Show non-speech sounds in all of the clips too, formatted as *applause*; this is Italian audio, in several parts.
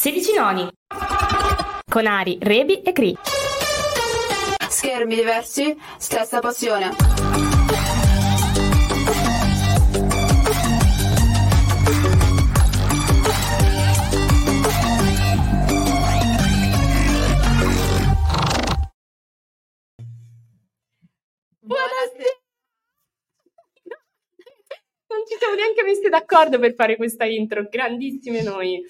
16 noni. Con Ari, Rebi e Cri. Schermi diversi, stessa passione. Siamo neanche messi d'accordo per fare questa intro, grandissime noi.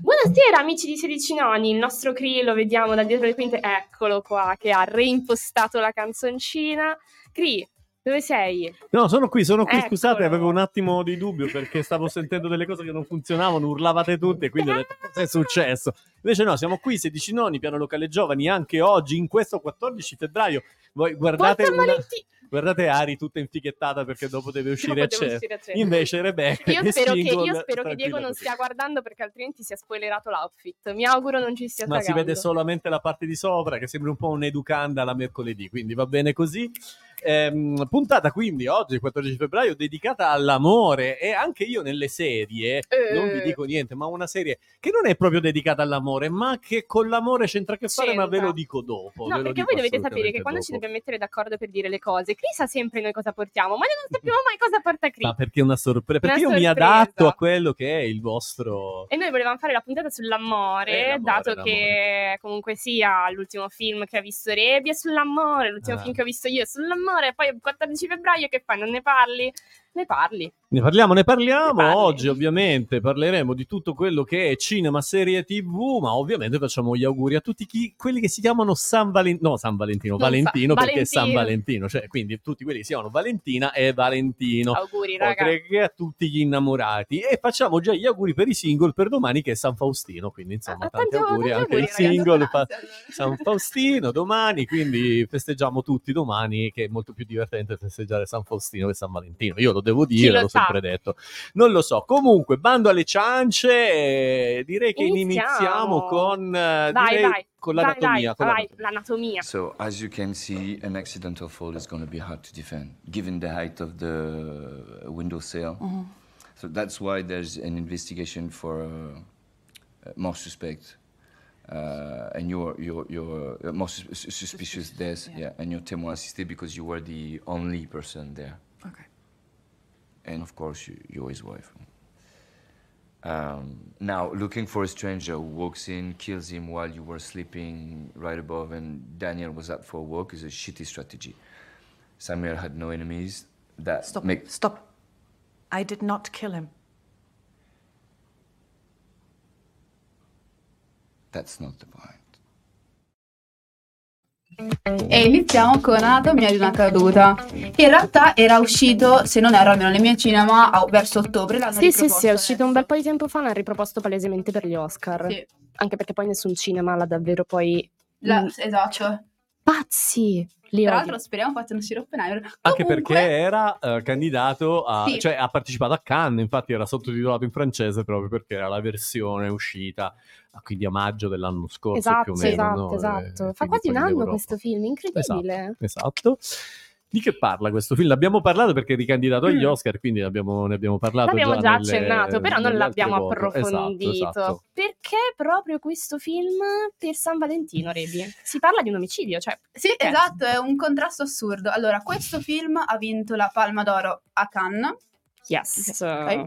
Buonasera amici di 16 noni, il nostro Cri lo vediamo da dietro le quinte, eccolo qua che ha reimpostato la canzoncina. Cri, dove sei? No, sono qui, sono qui, Eccolo. scusate, avevo un attimo di dubbio perché stavo sentendo delle cose che non funzionavano, urlavate tutte, quindi ho detto cosa è successo? Invece no, siamo qui, 16 nonni, piano locale giovani, anche oggi, in questo 14 febbraio. Voi guardate, Buon San una- Valentino! Guardate Ari tutta infighettata perché dopo deve uscire a Dopo devo cena. uscire a cena. Invece Rebecca Io spero, che, io spero che Diego non stia guardando perché altrimenti si è spoilerato l'outfit. Mi auguro non ci stia Ma si cagando. vede solamente la parte di sopra che sembra un po' un'educanda la mercoledì, quindi va bene così. Ehm, puntata quindi oggi, 14 febbraio, dedicata all'amore e anche io nelle serie, Eh. non vi dico niente, ma una serie che non è proprio dedicata all'amore, ma che con l'amore c'entra a che fare, ma ve C'entra. lo dico dopo. No, perché voi dovete sapere che quando ci dopo. dobbiamo mettere d'accordo per dire le cose, Cris sa sempre noi cosa portiamo, ma noi non sappiamo mai cosa porta Cris. Ma perché è una sorpresa? Perché Una io mi sorpresa. adatto a quello che è il vostro... E noi volevamo fare la puntata sull'amore, Eh, l'amore, dato l'amore. che comunque sia l'ultimo film che ha visto Rebi è sull'amore, l'ultimo Ah. film che ho visto io è sull'amore, e poi il 14 febbraio che fai? Non ne parli? Ne parli. Ne parliamo, ne parliamo. Ne. Oggi ovviamente parleremo di tutto quello che è cinema, serie tv, ma ovviamente facciamo gli auguri a tutti chi- quelli che si chiamano San Valentino, no San Valentino, Non Valentino Sa- perché è San Valentino. Valentino, cioè quindi tutti quelli che si chiamano Valentina e Valentino. Auguri, raga. Oltre che a tutti gli innamorati e facciamo già gli auguri per i single per domani che è San Faustino quindi insomma Ah, tanti tanti- auguri tanti anche auguri, ai ragazzi. single *laughs* fa- San Faustino domani, quindi festeggiamo tutti domani, che è molto più divertente festeggiare San Faustino che San Valentino. Io lo devo Chi dire, lo l'ho sempre detto. Non lo so. Comunque, bando alle ciance, eh, direi che Iniziamo. iniziamo con, eh, Vai, direi vai. con l'anatomia. vai, con vai, l'anatomia. l'anatomia. So, as you can see, an accidental fall is going to be hard to defend, given the height of the window sill. So that's why there's an investigation for uh, uh, more suspect. Uh, and you're, you're, you're uh, sus- suspicious death, yeah. and you're témoin assisté because you were the only person there. Ok. And of course, you, you're his wife. Um, now, looking for a stranger who walks in, kills him while you were sleeping right above, and Daniel was out for a walk is a shitty strategy. Samuel had no enemies. That Stop. make Stop. I did not kill him. that's not the point. E iniziamo con Anatomia di una caduta. Che in realtà era uscito, se non erro, almeno nei miei cinema a- verso ottobre. L'hanno Sì, sì, sì, è uscito un bel po' di tempo fa, l'hanno riproposto palesemente per gli Oscar. Sì. Anche perché poi nessun cinema l'ha davvero poi... La- Mm, esatto. Pazzi! Li Tra l'altro speriamo facciano uscire Oppenheimer. Anche Comunque- perché era eh, candidato a, Sì. cioè ha partecipato a Cannes, infatti era sottotitolato in francese proprio perché era la versione uscita ah, quindi a maggio dell'anno scorso Esatto, più o meno. esatto, no? esatto. Eh, Fa quasi un anno questo film, incredibile. Esatto. Di che parla questo film? L'abbiamo parlato perché è ricandidato agli Mm. Oscar, quindi abbiamo- ne abbiamo parlato L'abbiamo già già nelle- accennato, però non l'abbiamo. Esatto, approfondito. esatto. Perché proprio questo film per San Valentino, Rebi? Si parla di un omicidio, cioè... Sì, perché? esatto, è un contrasto assurdo. Allora, questo film ha vinto la Palma d'Oro a Cannes Yes. Ok.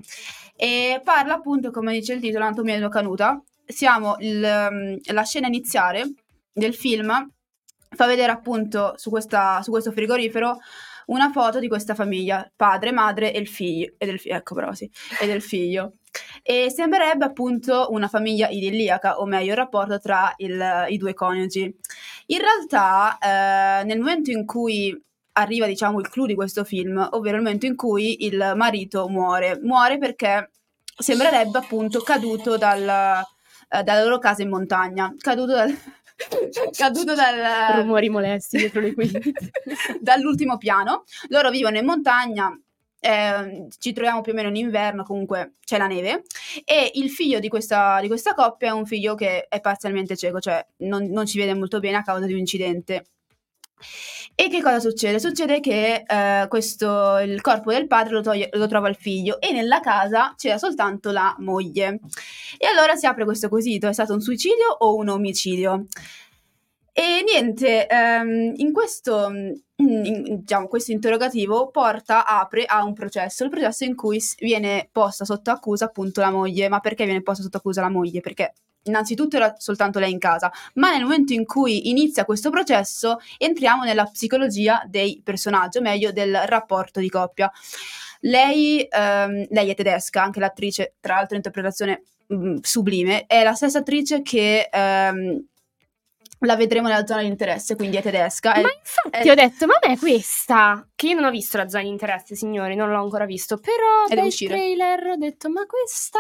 e parla appunto, come dice il titolo, una canuta. Siamo il, la scena iniziale del film fa vedere appunto su, questa- su questo frigorifero una foto di questa famiglia, padre, madre e il figlio, e del, ecco bravo, sì, e del figlio. E sembrerebbe appunto una famiglia idilliaca, o meglio il rapporto tra il- i due coniugi. In realtà, eh, nel momento in cui arriva, diciamo, il clou di questo film, ovvero il momento in cui il marito muore, muore perché sembrerebbe appunto caduto dal, eh, dalla loro casa in montagna, caduto dal... *laughs* caduto dal, Rumori molesti dietro le quinte. *laughs* dall'ultimo piano. Loro vivono in montagna, eh, ci troviamo più o meno in inverno, comunque c'è la neve. E il figlio di questa, di questa coppia è un figlio che è parzialmente cieco, cioè non, non ci vede molto bene a causa di un incidente. E che cosa succede? Succede che eh, questo, il corpo del padre lo, toglie- lo trova il figlio e nella casa c'era soltanto la moglie. E allora si apre questo quesito, è stato un suicidio o un omicidio? E niente, ehm, in questo, mm, in- diciamo, questo interrogativo porta, apre a un processo, il processo in cui viene posta sotto accusa appunto la moglie. Ma perché viene posta sotto accusa la moglie? Perché innanzitutto era soltanto lei in casa, ma nel momento in cui inizia questo processo entriamo nella psicologia dei personaggi, o meglio del rapporto di coppia. Lei, ehm, lei è tedesca, anche l'attrice, tra l'altro interpretazione mm, sublime, è la stessa attrice che ehm, la vedremo nella zona di interesse, quindi è tedesca. Ma è- infatti è- ho detto, ma a me questa, che io non ho visto la zona di interesse, signori, non l'ho ancora visto, però È da dal trailer ho detto, ma questa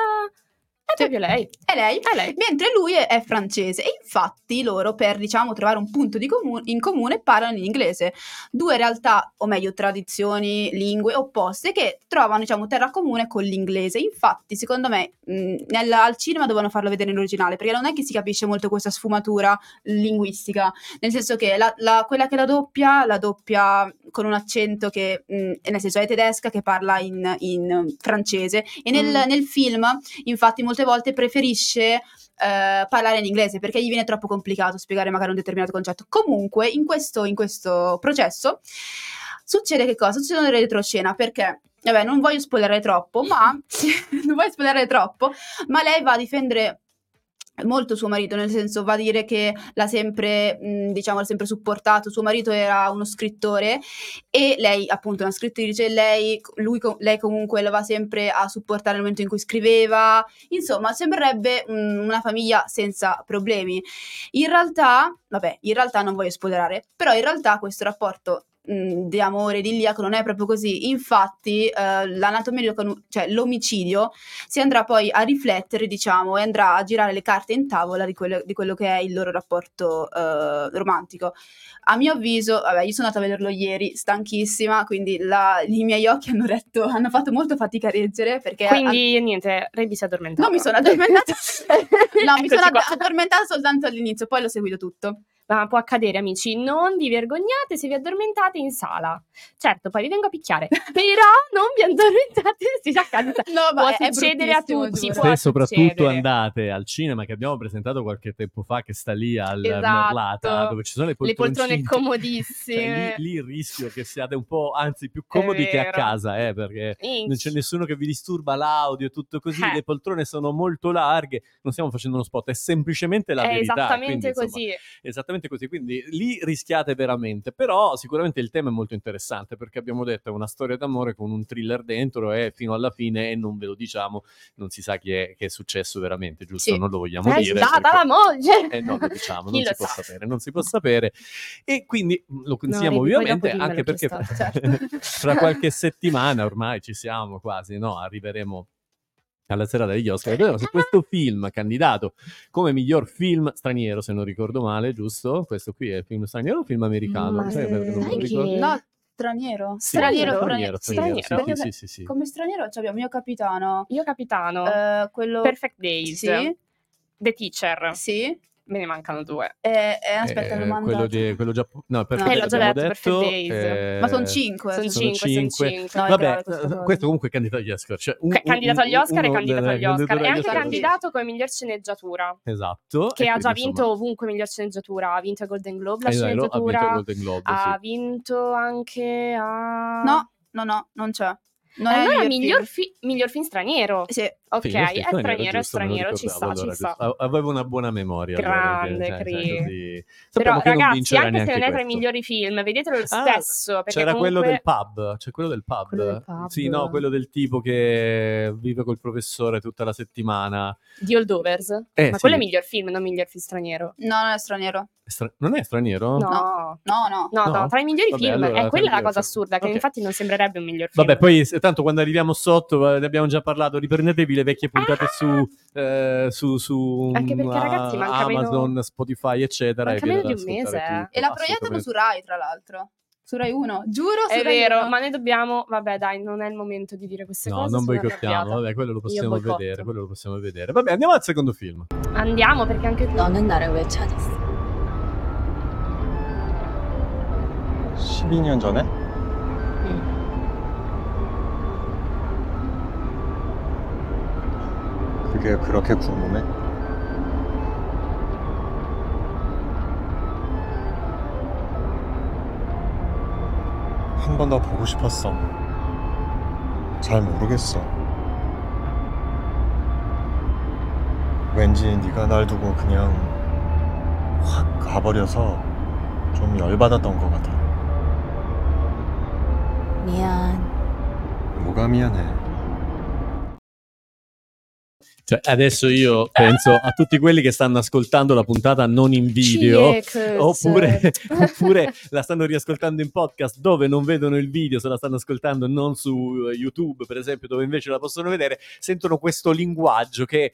è proprio lei. È lei. È lei. Mentre lui è, è francese e infatti loro per diciamo trovare un punto di comu- in comune parlano in inglese. Due realtà, o meglio tradizioni, lingue opposte che trovano diciamo terra comune con l'inglese. Infatti secondo me mh, nel- al cinema dovevano farlo vedere in originale perché non è che si capisce molto questa sfumatura linguistica, nel senso che la- la- quella che la doppia, la doppia con un accento che mh, nel senso è tedesca che parla in, in francese e nel, Mm. nel film infatti molte volte preferisce eh, parlare in inglese perché gli viene troppo complicato spiegare magari un determinato concetto. Comunque, in questo, in questo processo succede che cosa? Succedono delle retroscena perché, vabbè, non voglio spoilerare troppo, ma *laughs* non voglio spoilerare troppo, ma lei va a difendere molto suo marito, nel senso va a dire che l'ha sempre, mh, diciamo, l'ha sempre supportato. Suo marito era uno scrittore e lei, appunto, è una scrittrice. Lei, lui, lei comunque la va sempre a supportare nel momento in cui scriveva. Insomma, sembrerebbe mm, una famiglia senza problemi. In realtà, vabbè, in realtà non voglio spoilerare, però in realtà questo rapporto mh, di amore idilliaco non è proprio così. Infatti, eh, l'anatomia, di cioè l'omicidio, si andrà poi a riflettere, diciamo, e andrà a girare le carte in tavola di quello, di quello che è il loro rapporto eh, romantico. A mio avviso, vabbè, io sono andata a vederlo ieri, stanchissima, quindi la- i miei occhi hanno detto, hanno fatto molto fatica a reggere perché Quindi niente, Rebi si è addormentata. non mi sono addormentata. *laughs* No, mi Eccoci sono ad- addormentata soltanto all'inizio, poi l'ho seguito tutto. Ma può accadere, amici, non vi vergognate se vi addormentate in sala. Certo, poi vi vengo a picchiare, *laughs* però non vi addormentate se si accade. No, Può ma è succedere a tutti, può Se soprattutto succedere. andate al cinema che abbiamo presentato qualche tempo fa, che sta lì al Esatto. Merlata, dove ci sono le Le poltrone comodissime. Cioè, lì, lì il rischio che siate un po', anzi, più comodi che a casa, eh, perché Minchia. non c'è nessuno che vi disturba l'audio e tutto così. Eh. Le poltrone sono molto larghe. Non stiamo facendo uno spot, è semplicemente la È verità. esattamente quindi, insomma, così. Esattamente così, quindi lì rischiate veramente, però sicuramente il tema è molto interessante perché abbiamo detto è una storia d'amore con un thriller dentro e fino alla fine e non ve lo diciamo, non si sa chi è, che è successo veramente, giusto? Sì. Non lo vogliamo È dire. stata perché- la moglie. eh, no, lo diciamo, *laughs* non lo si può sa? sapere, non si può sapere. E quindi mh, lo consigliamo poi ovviamente anche perché stato, certo. *laughs* fra qualche *laughs* settimana ormai ci siamo quasi, no? Arriveremo alla serata degli Oscar. Vedremo se questo film candidato come miglior film straniero, se non ricordo male, giusto? Questo qui è film straniero o film americano? Ma Sai, perché non me lo sai che- ricordo. No, straniero. Sì, Straniero, straniero, straniero, straniero. sì, sì, sì, sì. Come straniero abbiamo io capitano. Io capitano. eh, quello... Perfect Days. Sì, The Teacher. sì. Me ne mancano due. Eh, eh, aspetta, Eh, quello, di, quello già... No, perfetto, Eh, l'ho già detto, Perfect Days. eh, Ma sono cinque. Sono sono cinque, sono cinque. No, è Vabbè, eh, cosa. questo comunque è candidato agli Oscar. Cioè un, Ca- candidato agli Oscar e candidato agli Oscar. E agli anche Oscar. candidato come miglior sceneggiatura. Esatto. Che ha già vinto ovunque miglior sceneggiatura. Ha vinto il Golden Globe la eh, dai, lo- ha vinto sceneggiatura. Golden Globe, Ha sì. vinto anche a. No, no, no, non c'è. Non è allora miglior, fi- miglior film straniero. Sì, Ok, Sì, sì, è straniero, è giusto, straniero, ci sta, allora, ci sta. Avevo una buona memoria. allora, Grande, che- cioè, cioè, così- Però ragazzi, anche se non è tra i migliori film, vedetelo lo Ah, stesso. Perché C'era comunque... quello del pub, c'è quello del pub. Quello del pub. Sì, no, quello del tipo che vive col professore tutta la settimana. di Holdovers. Eh, Ma sì. quello è miglior film, non miglior film straniero. no, non è straniero. Stra- non è straniero? No. No, no. No, no, No? tra i migliori Vabbè, film. allora, è quella la cosa film. assurda, che Ok. infatti non sembrerebbe un miglior film. Vabbè, poi tanto quando arriviamo sotto, eh, ne abbiamo già parlato, riprendetevi le vecchie puntate su, eh, su, su Anche perché, mm, ragazzi, manca Amazon, meno- Spotify, eccetera. manca e vi meno andate di un ad ascoltare mese, eh. tutto. E la proiettano Assolutamente. su Rai, tra l'altro. Su Rai 1. Giuro su È Rai vero, 1. ma noi dobbiamo. Vabbè, dai, non è il momento di dire queste No, cose. non sono boicottiamo, arrabbiata. vabbè, quello lo possiamo boicotto. vedere, quello lo possiamo vedere. Vabbè, andiamo al secondo film. Andiamo perché anche qui. 너는 나를 왜 찾았어? 12년 전에? 그게 그렇게 궁금해? 한 번 더 보고 싶었어. 잘 모르겠어. 왠지 네가 날 두고 그냥 확 가버려서 좀 열받았던 것 같아. 미안. 뭐가 미안해. Cioè, adesso io penso a tutti quelli che stanno ascoltando la puntata non in video. Oppure, *laughs* oppure la stanno riascoltando in podcast dove non vedono il video, se la stanno ascoltando non su eh, YouTube, per esempio, dove invece la possono vedere, sentono questo linguaggio che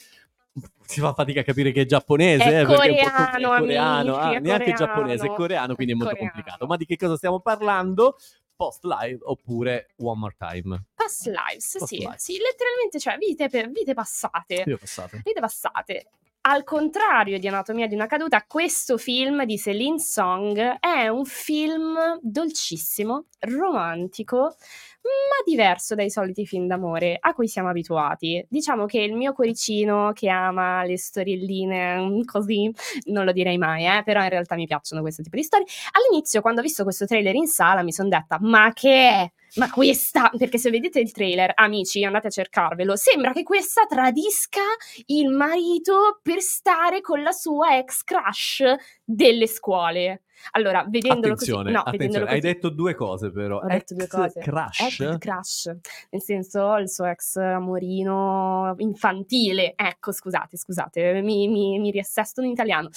si fa fatica a capire che è giapponese, È eh, perché è un po' coreano, è coreano, amici, ah, è neanche coreano. giapponese, è coreano, quindi è molto Coreano. complicato. Ma di che cosa stiamo parlando? Post live oppure one more time? Past lives, Past sì, lives. sì, letteralmente, cioè vite, per- vite passate. Io passate. Vite passate. Al contrario di Anatomia di una caduta, questo film di Celine Song è un film dolcissimo, romantico, ma diverso dai soliti film d'amore a cui siamo abituati. Diciamo che il mio cuoricino che ama le storielline mm, così, non lo direi mai, eh, però in realtà mi piacciono questo tipo di storie. All'inizio, quando ho visto questo trailer in sala, mi sono detta: Ma che è? Ma questa, perché se vedete il trailer, amici, andate a cercarvelo, sembra che questa tradisca il marito per stare con la sua ex crush delle scuole. Allora, vedendolo Attenzione, così, no, attenzione, vedendolo hai così, detto due cose però. Ho detto due cose. Crush? Ex crush, nel senso il suo ex amorino infantile. Ecco, scusate, scusate, mi, mi, mi riassesto in italiano.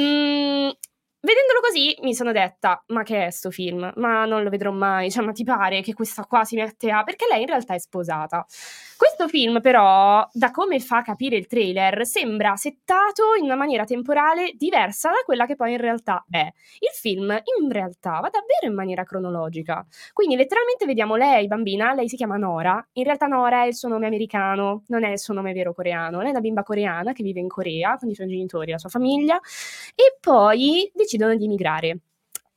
Mm, vedendolo così mi sono detta, ma che è sto film? Ma non lo vedrò mai, cioè, ma ti pare che questa qua si mette a... Perché lei in realtà è sposata. Questo film però, da come fa capire il trailer, sembra settato in una maniera temporale diversa da quella che poi in realtà è. Il film in realtà va davvero in maniera cronologica. Quindi letteralmente vediamo lei, bambina, lei si chiama Nora, in realtà Nora è il suo nome americano, non è il suo nome vero coreano, lei è una bimba coreana che vive in Corea con i suoi genitori e la sua famiglia e poi decidono di emigrare.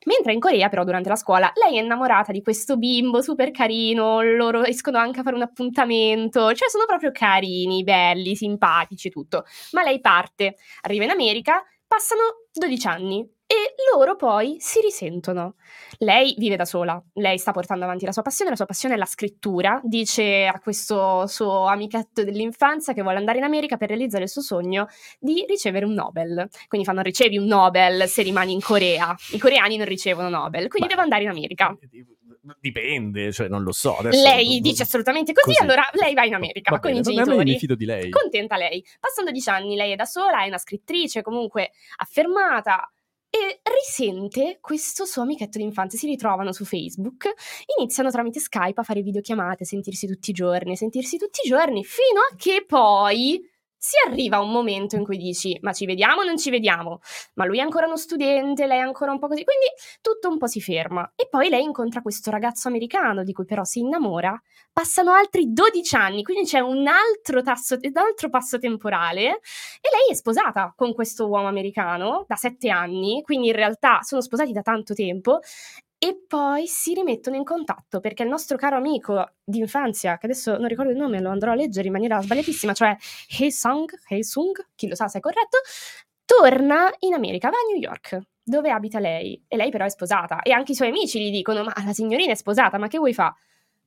Mentre in Corea, però, durante la scuola, lei è innamorata di questo bimbo super carino, loro escono anche a fare un appuntamento, cioè sono proprio carini, belli, simpatici e tutto. Ma lei parte, arriva in America, passano 12 anni e loro poi si risentono. Lei vive da sola, lei sta portando avanti la sua passione, la sua passione è la scrittura, dice a questo suo amichetto dell'infanzia che vuole andare in America per realizzare il suo sogno di ricevere un Nobel. Quindi fanno ricevi un Nobel se rimani in Corea. I coreani non ricevono Nobel, quindi Beh, devo andare in America. Dipende, cioè non lo so. Adesso, Lei dice assolutamente così, Così. allora lei va in America Va con bene, i genitori. mi fido di lei. Contenta lei. Passano 12 anni, lei è da sola, è una scrittrice comunque affermata e risente questo suo amichetto d'infanzia. Si ritrovano su Facebook, iniziano tramite Skype a fare videochiamate, sentirsi tutti i giorni, sentirsi tutti i giorni, fino a che poi si arriva a un momento in cui dici: Ma ci vediamo o non ci vediamo? Ma lui è ancora uno studente, lei è ancora un po' così. Quindi tutto un po' si ferma. E poi lei incontra questo ragazzo americano di cui però si innamora. Passano altri 12 anni, quindi c'è un altro, tasso, un altro passo temporale. E lei è sposata con questo uomo americano da 7 anni, quindi in realtà sono sposati da tanto tempo. E poi si rimettono in contatto perché il nostro caro amico d'infanzia, che adesso non ricordo il nome, lo andrò a leggere in maniera sbagliatissima, cioè Hae-sung, chi lo sa se è corretto, torna in America, va a New York, dove abita lei. E lei però è sposata. E anche i suoi amici gli dicono, ma la signorina è sposata, ma che vuoi fa?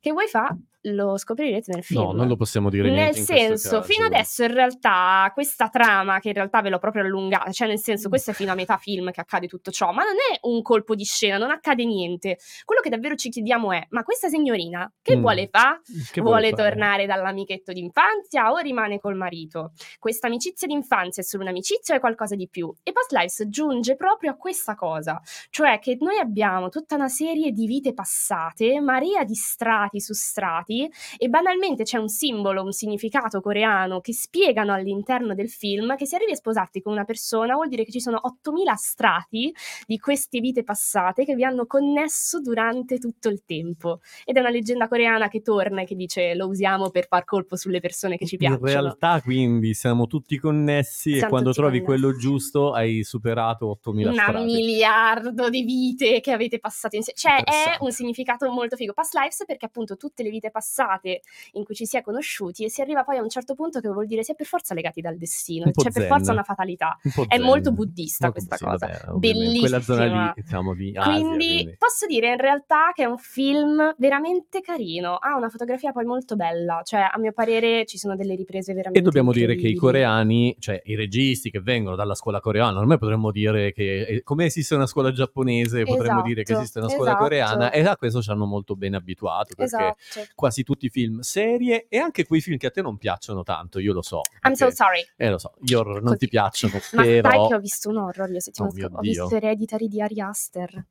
Che vuoi fa? Lo scoprirete nel film. No, non lo possiamo dire Nel senso, fino adesso in realtà questa trama, che in realtà ve l'ho proprio allungata, cioè nel senso, questo è fino a metà film che accade tutto ciò, ma non è un colpo di scena, non accade niente. Quello che davvero ci chiediamo è: ma questa signorina che Mm. vuole fa? Che vuole fare? tornare dall'amichetto d'infanzia o rimane col marito? Questa amicizia d'infanzia è solo un'amicizia o è qualcosa di più? E Past Lives giunge proprio a questa cosa, cioè che noi abbiamo tutta una serie di vite passate, marea di strati strati su strati e banalmente c'è un simbolo, un significato coreano che spiegano all'interno del film che se arrivi a sposarti con una persona vuol dire che ci sono 8000 strati di queste vite passate che vi hanno connesso durante tutto il tempo. Ed è una leggenda coreana che torna e che dice lo usiamo per far colpo sulle persone che ci In piacciono. realtà, quindi siamo tutti connessi e Siamo quando tutti trovi connessi. quello giusto hai superato 8000 Una strati. miliardo di vite che avete passato insieme. Cioè, è un significato molto figo. Past lives perché appunto tutte le vite passate in cui ci si è conosciuti e si arriva poi a un certo punto che vuol dire si è per forza legati dal destino, c'è per zen. forza una fatalità. Un È zen. molto buddista Molto- questa cosa. vabbè, ovviamente. Quella zona Bellissima. lì siamo di Asia, Quindi, quindi. posso dire in realtà che è un film veramente carino, ha una fotografia poi molto bella, cioè a mio parere ci sono delle riprese veramente E dobbiamo dire che i coreani, cioè i registi che vengono dalla scuola coreana, ormai potremmo dire che eh, come esiste una scuola giapponese, potremmo Esatto, dire che esiste una scuola esatto. coreana e a questo ci hanno molto ben abituato perché Esatto. quasi tutti i film serie e anche quei film che a te non piacciono tanto, io lo so. I'm so perché- sorry. Eh lo so, gli horror non Così. ti piacciono, Ma però... sai che ho visto un horror io settimana Oh scorsa? Ho visto Hereditary di Ari Aster.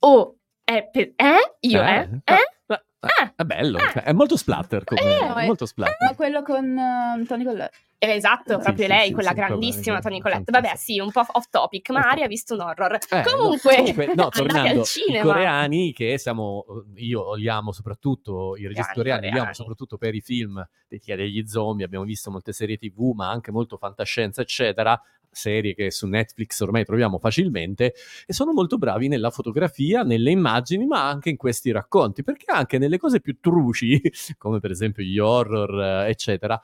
Oh, è per... Eh? Io, eh? Eh? eh, Eh. È bello, Eh. cioè, è molto splatter come, Eh. molto splatter. Ma quello con eh, Tony Collette. Eh, Esatto, Sì, proprio sì, lei, sì, quella grandissima esatto, Toni Collette. Vabbè, sì, un po' off topic, ma Ari ha visto un horror. Eh, comunque, comunque, no, *laughs* tornando, al cinema. i coreani che siamo, io li amo soprattutto, i registi Grandi coreani li amo coreani. soprattutto per i film degli zombie, abbiamo visto molte serie tv, ma anche molto fantascienza, eccetera, serie che su Netflix ormai troviamo facilmente e sono molto bravi nella fotografia, nelle immagini, ma anche in questi racconti, perché anche nelle cose più truci, *laughs* come per esempio gli horror, eh, eccetera,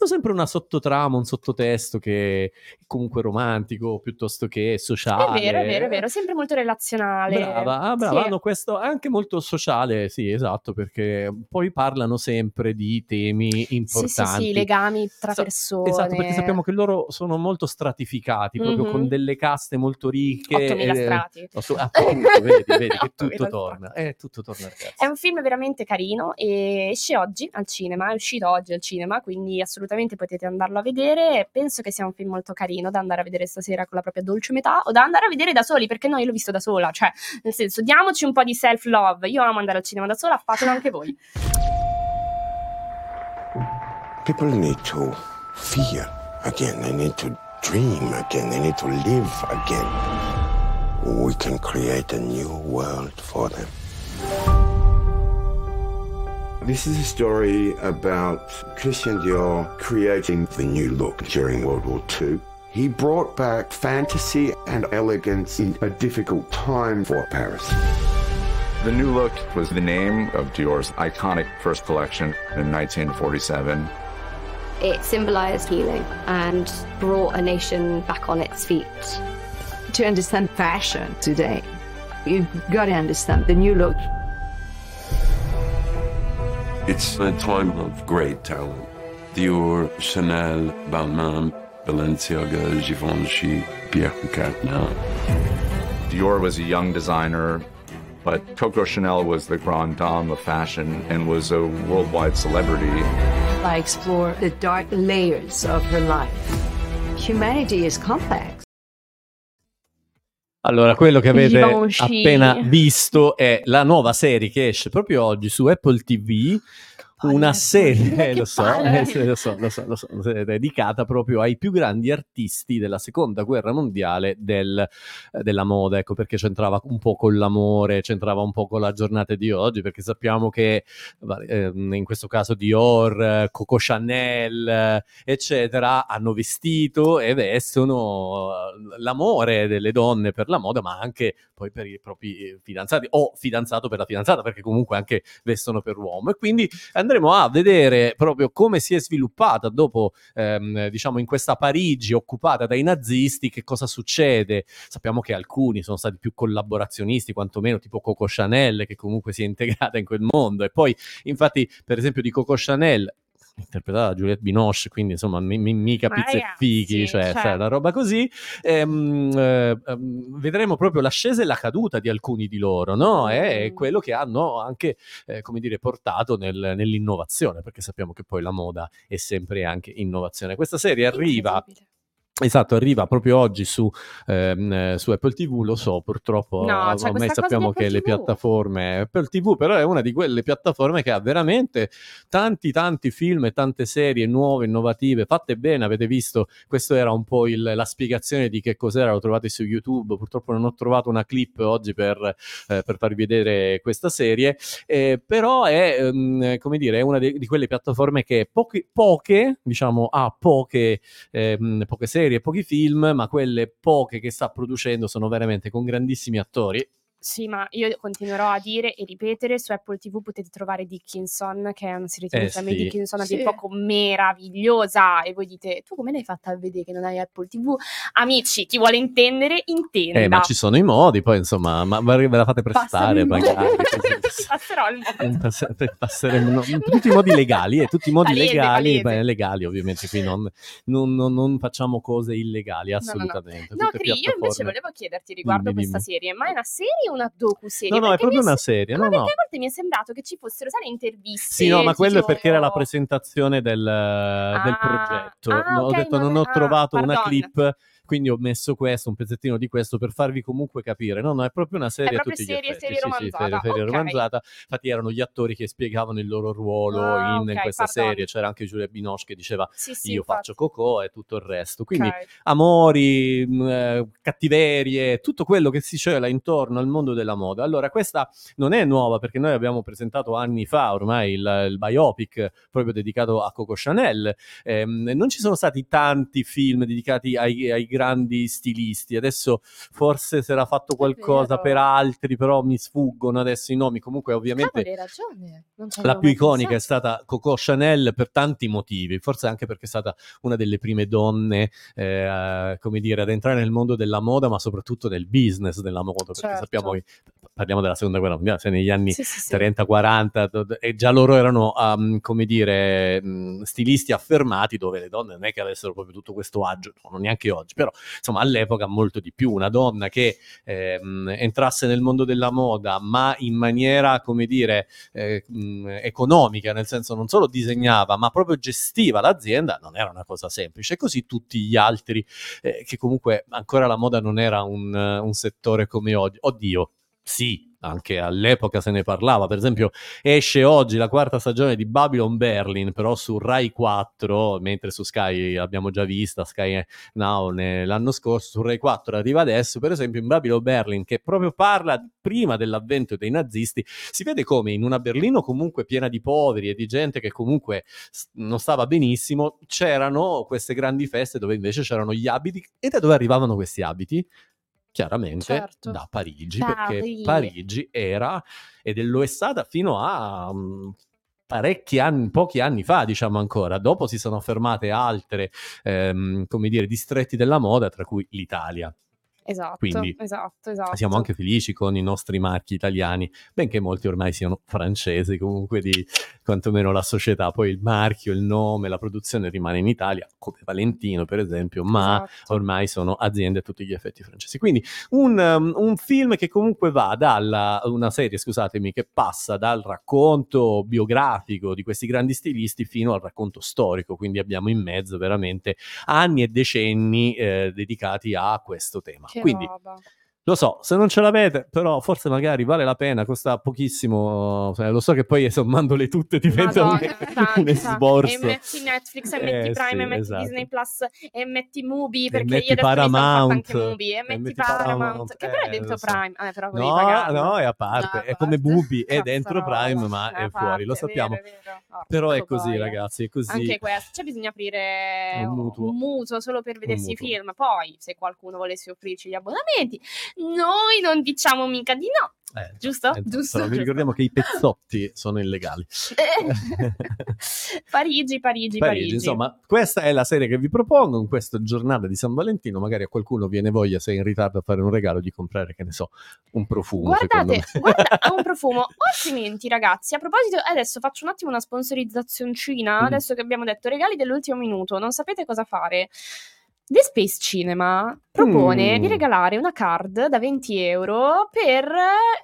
hanno sempre una sottotrama, un sottotesto che è comunque romantico piuttosto che È sociale. vero, è vero, è vero, sempre molto relazionale. Brava, brava, Sì. hanno questo anche molto sociale, sì, esatto, perché poi parlano sempre di temi Sì, sì, importanti. sì, legami tra Sa- persone. Esatto, perché sappiamo che loro sono molto stratificati, proprio Mhm. con delle caste molto ricche. 8000 eh, strati. *laughs* otto- appunto, vedi, vedi *laughs* che 8000 tutto torna. Eh, tutto torna, ragazzi. È un film veramente carino e esce oggi al cinema, è uscito oggi al cinema, quindi assolutamente potete andarlo a vedere. Penso che sia un film molto carino da andare a vedere stasera con la propria dolce metà o da andare a vedere da soli, perché no, io l'ho visto da sola, cioè nel senso diamoci un po' di self-love. Io amo andare al cinema da sola, fatelo anche voi. People need to fear again. They need to dream again. They need to live again. We can create a new world for them. This is a story about Christian Dior creating the new look during World War II. He brought back fantasy and elegance in a difficult time for Paris. The new look was the name of Dior's iconic first collection in 1947. It symbolized healing and brought a nation back on its feet. to understand fashion today, you've got to understand the new look. It's a time of great talent. Dior, Chanel, Balmain, Balenciaga, Givenchy, Pierre Cardin. Dior was a young designer, but Coco Chanel was the grande dame of fashion and was a worldwide celebrity. I explore the dark layers of her life. Humanity is complex. Allora, quello che avete appena visto è la nuova serie che esce proprio oggi su Apple TV. Una serie, che eh, lo so, eh, lo so, lo so, lo so, dedicata proprio ai più grandi artisti della seconda guerra mondiale del- eh, della moda. Ecco perché c'entrava un po' con l'amore, c'entrava un po' con la giornata di oggi, perché sappiamo che ehm, in questo caso Dior, eh, Coco Chanel, eh, eccetera, hanno vestito e vestono eh, l'amore delle donne per la moda, ma anche poi per i propri eh, fidanzati o fidanzato per la fidanzata, perché comunque anche vestono per l'uomo. E quindi andremo a vedere proprio come si è sviluppata dopo, ehm, diciamo, in questa Parigi occupata dai nazisti, che cosa succede. Sappiamo che alcuni sono stati più collaborazionisti, quantomeno tipo Coco Chanel, che comunque si è integrata in quel mondo. E poi, infatti, per esempio, di Coco Chanel interpretata da Juliette Binoche, quindi insomma mi- mi- mica Ma pizze e fichi, cioè, cioè. sai, una roba così. Ehm, eh, ehm, vedremo proprio l'ascesa e la caduta di alcuni di loro, no? È Mm. quello che hanno anche, eh, come dire, portato nel- nell'innovazione, perché sappiamo che poi la moda è sempre anche innovazione. Questa serie arriva. Esatto, arriva proprio oggi su, ehm, eh, su Apple TV, lo so, purtroppo No, ormai questa di sappiamo che le TV. piattaforme, Apple TV però è una di quelle piattaforme che ha veramente tanti tanti film e tante serie nuove, innovative, fatte bene, avete visto, questo era un po' il- la spiegazione di che cos'era, lo trovate su YouTube, purtroppo non ho trovato una clip oggi per, eh, per farvi vedere questa serie, eh, però è, ehm, come dire, è una de- di quelle piattaforme che poche, poche diciamo, ha poche ehm, poche serie, pochi film, ma quelle poche che sta producendo sono veramente con grandissimi attori. Sì, ma io continuerò a dire e ripetere, su Apple TV potete trovare Dickinson, che è una serie Eh, TV, eh, sì. Dickinson a dir Sì. poco meravigliosa, e voi dite, tu come l'hai fatta a vedere che non hai Apple TV? Amici, chi vuole intendere, intenda. Eh, ma ci sono i modi, poi insomma, ma ve la fate prestare magari. così. *laughs* Passerò il modo. Passeremo- no, tutti i modi legali, e tutti i modi Palese, legali, palese. beh, legali ovviamente, qui non, non- non- non facciamo cose illegali, No, no, no. assolutamente. No, tutte Cri, io invece volevo chiederti riguardo Dimmi, questa dimmi. serie, ma è una serie una docu-serie? No, no, è proprio una se- serie, Ma no, perché no. a volte mi è sembrato che ci fossero, sai, le interviste. Sì, no, ma quello è perché era la presentazione del, del progetto. ah, No, ho ok, detto non non ho ah, trovato una pardon. clip, quindi ho messo questo, un pezzettino di questo per farvi comunque capire. No, no, è proprio una serie a proprio tutti serie- gli effetti. serie sì, sì, romanzata, serie, serie ok. romanzata. Infatti erano gli attori che spiegavano il loro ruolo Ah, in, in ok, questa pardon. serie. C'era anche Giulia Binoche che diceva Sì, sì, io infatti. faccio Coco e tutto il resto. Quindi Ok. amori, mh, eh, cattiverie, tutto quello che si cela intorno al mondo della moda. Allora, questa non è nuova perché noi abbiamo presentato anni fa ormai il, il biopic proprio dedicato a Coco Chanel. Ehm, non ci sono stati tanti film dedicati ai, ai grandi stilisti. Adesso forse si era fatto qualcosa per altri, però mi sfuggono adesso i nomi. Comunque, ovviamente. La più iconica è pensato. stata Coco Chanel per tanti motivi, forse anche perché è stata una delle prime donne, eh, come dire, ad entrare nel mondo della moda, ma soprattutto nel business della moda, perché Certo. sappiamo che parliamo della seconda guerra mondiale, cioè negli anni Sì, sì, sì. 30-40 do- do- e già loro erano, um, come dire, mh, stilisti affermati dove le donne non è che avessero proprio tutto questo agio, no, non neanche oggi, però insomma all'epoca molto di più, una donna che ehm, entrasse nel mondo della moda ma in maniera, come dire, eh, mh, economica, nel senso non solo disegnava ma proprio gestiva l'azienda, non era una cosa semplice, così tutti gli altri eh, che comunque ancora la moda non era un, eh, un settore come oggi, oddio, sì. Anche all'epoca se ne parlava, per esempio esce oggi la quarta stagione di Babylon Berlin, però su Rai 4, mentre su Sky l'abbiamo già vista, Sky Now l'anno scorso, su Rai 4 arriva adesso, per esempio in Babylon Berlin, che proprio parla prima dell'avvento dei nazisti, si vede come in una Berlino comunque piena di poveri e di gente che comunque non stava benissimo, c'erano queste grandi feste dove invece c'erano gli abiti, e da dove arrivavano questi abiti? Chiaramente Certo. da Parigi, Parigi. perché Parigi era ed è- lo è stata fino a mm, parecchi anni, pochi anni fa, diciamo ancora. Dopo si sono fermate altre, ehm, come dire, distretti della moda, tra cui l'Italia. Esatto, Quindi esatto, esatto. Siamo anche felici con i nostri marchi italiani, benché molti ormai siano francesi, comunque di quantomeno la società, poi il marchio, il nome, la produzione rimane in Italia, come Valentino per esempio, ma Esatto. ormai sono aziende a tutti gli effetti francesi. Quindi un, um, un film che comunque va dalla, una serie, scusatemi, che passa dal racconto biografico di questi grandi stilisti fino al racconto storico, quindi abbiamo in mezzo veramente anni e decenni eh, dedicati a questo tema. Quindi roba. Lo so, se non ce l'avete, però forse magari vale la pena, costa pochissimo. cioè, lo so che poi sommandole tutte diventa un, Madonna, un *laughs* tanta. esborso. E metti Netflix, e metti Eh, Prime, sì, e metti esatto. Disney Plus, e metti Mubi, E perché metti io Paramount, anche Mubi, e e metti, metti Paramount, Paramount, che però è eh, dentro so. Prime, eh, però No, no, è a parte, No, è come. Mubi, è dentro Prime, ma è è fuori, lo sappiamo. vero, è vero. Porco Però è così, boia. ragazzi, è così. Anche questo, cioè bisogna aprire Un mutuo. un mutuo solo per vedersi i film. Poi, se qualcuno volesse offrirci gli abbonamenti, noi non diciamo mica di no. Eh, Giusto? eh, Giusto, Però vi giusto. ricordiamo che i pezzotti sono illegali. *laughs* Parigi, Parigi, Parigi. Parigi, insomma, questa è la serie che vi propongo in questa giornata di San Valentino. Magari a qualcuno viene voglia, se è in ritardo a fare un regalo, di comprare, che ne so, un profumo. Guardate, guarda, *laughs* un profumo. O altrimenti, ragazzi, a proposito, adesso faccio un attimo una sponsorizzazione. Mm. Adesso che abbiamo detto regali dell'ultimo minuto, non sapete cosa fare. The Space Cinema propone Mm. di regalare una card da 20 euro per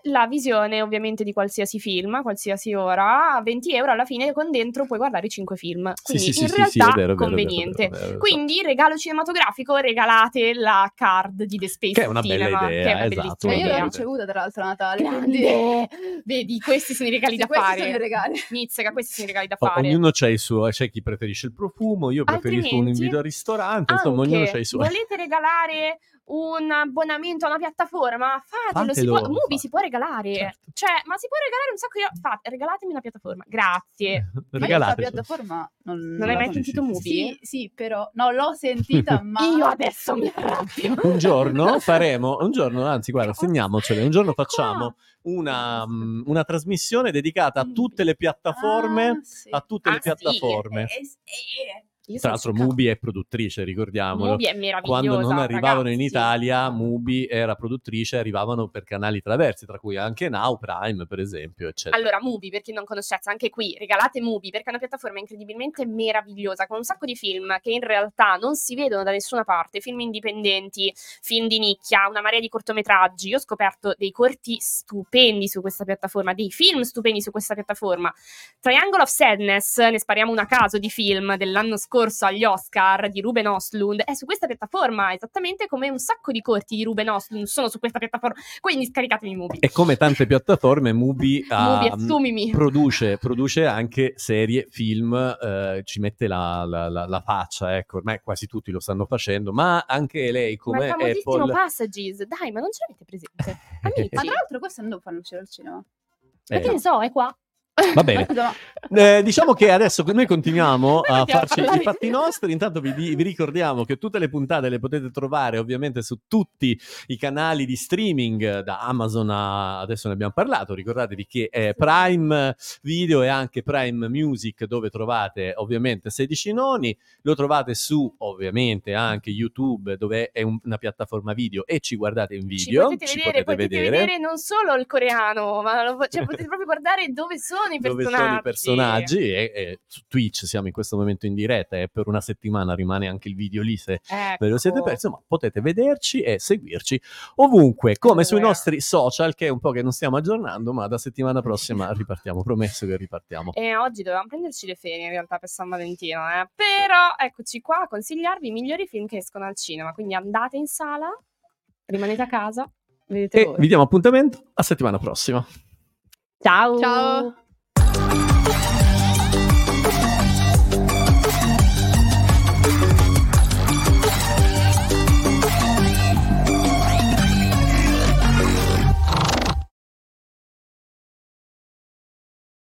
la visione ovviamente di qualsiasi film, a qualsiasi ora, a 20 euro alla fine con dentro puoi guardare 5 film, Sì, quindi sì, sì, in sì, realtà sì, è vero, conveniente. vero, vero, Quindi regalo cinematografico, regalate la card di The Space Che è una bella Cinema, idea, che è una esatto, bellissima E una io l'ho idea. bella ricevuta tra l'altro a Natale. quindi-! *laughs* Vedi, questi sono i regali Sì, da questi fare. sono i regali. *laughs* Nizzica, questi sono i regali da O- fare. ognuno c'ha il suo, c'è chi preferisce il profumo, io preferisco un Altrimenti, invito al ristorante, insomma, ognuno c'ha i suoi. Volete regalare un abbonamento a una piattaforma? Fatelo, si può, Mubi si può regalare. Certo. Cioè, ma si può regalare un sacco di fate, regalatemi una piattaforma. Grazie. *laughs* Regalate. piattaforma non, Non hai mai sentito Mubi? Sì, sì, però no, l'ho sentita, *laughs* ma Io adesso mi arrabbio. Un giorno faremo, un giorno, anzi, guarda, segniamocele, un giorno facciamo una, mm, una trasmissione dedicata a tutte le piattaforme. Ah, sì. A tutte le Ah, sì. piattaforme. Eh, eh, Io Tra l'altro, Mubi è produttrice, ricordiamolo. Mubi è meravigliosa. Quando non arrivavano in ragazzi. Italia, Mubi era produttrice, arrivavano per canali traversi, tra cui anche Now, Prime, per esempio, eccetera. Allora, Mubi, per chi non conoscesse, anche qui regalate Mubi perché è una piattaforma incredibilmente meravigliosa con un sacco di film che in realtà non si vedono da nessuna parte, film indipendenti, film di nicchia, una marea di cortometraggi. Io ho scoperto dei corti stupendi su questa piattaforma, dei film stupendi su questa piattaforma. Triangle of Sadness, ne spariamo una a caso di film dell'anno scorso agli Oscar di Ruben Ostlund, è su questa piattaforma, esattamente come un sacco di corti di Ruben Ostlund sono su questa piattaforma. Quindi scaricatemi Mubi. E come tante piattaforme, Mubi, ha- *laughs* Mubi, produce, produce anche serie, film, eh, ci mette la, la- la- la faccia, ecco, ormai quasi tutti lo stanno facendo, ma anche lei Ma come il famosissimo Apple... Passages, dai, ma non ce l'avete presente? *laughs* Ma Amici, tra l'altro questo non devo farlo uscire al cinema. ma Eh, che ne so, è qua. Va bene. *laughs* Eh, diciamo che adesso noi continuiamo a farci i fatti nostri. Intanto vi, vi ricordiamo che tutte le puntate le potete trovare ovviamente su tutti i canali di streaming, da Amazon a adesso ne abbiamo parlato. Ricordatevi che è Prime Video e anche Prime Music, dove trovate ovviamente 16 noni. Lo trovate su ovviamente anche YouTube, dove è un- una piattaforma video e ci guardate in Ci video. potete vedere, potete vedere. non solo il coreano, ma lo- cioè, potete proprio guardare dove sono *laughs* i dove personaggi. sono i personaggi e, e su Twitch siamo in questo momento in diretta e per una settimana rimane anche il video lì se ve lo siete Ecco. persi ma potete vederci e seguirci ovunque come sui nostri social che è un po' che non stiamo aggiornando ma da settimana prossima *laughs* ripartiamo promesso che ripartiamo E oggi dovevamo prenderci le ferie in realtà per San Valentino, eh. però eccoci qua a consigliarvi i migliori film che escono al cinema. Quindi andate in sala, rimanete a casa, vedete e voi. vi diamo appuntamento a settimana prossima Ciao! Ciao.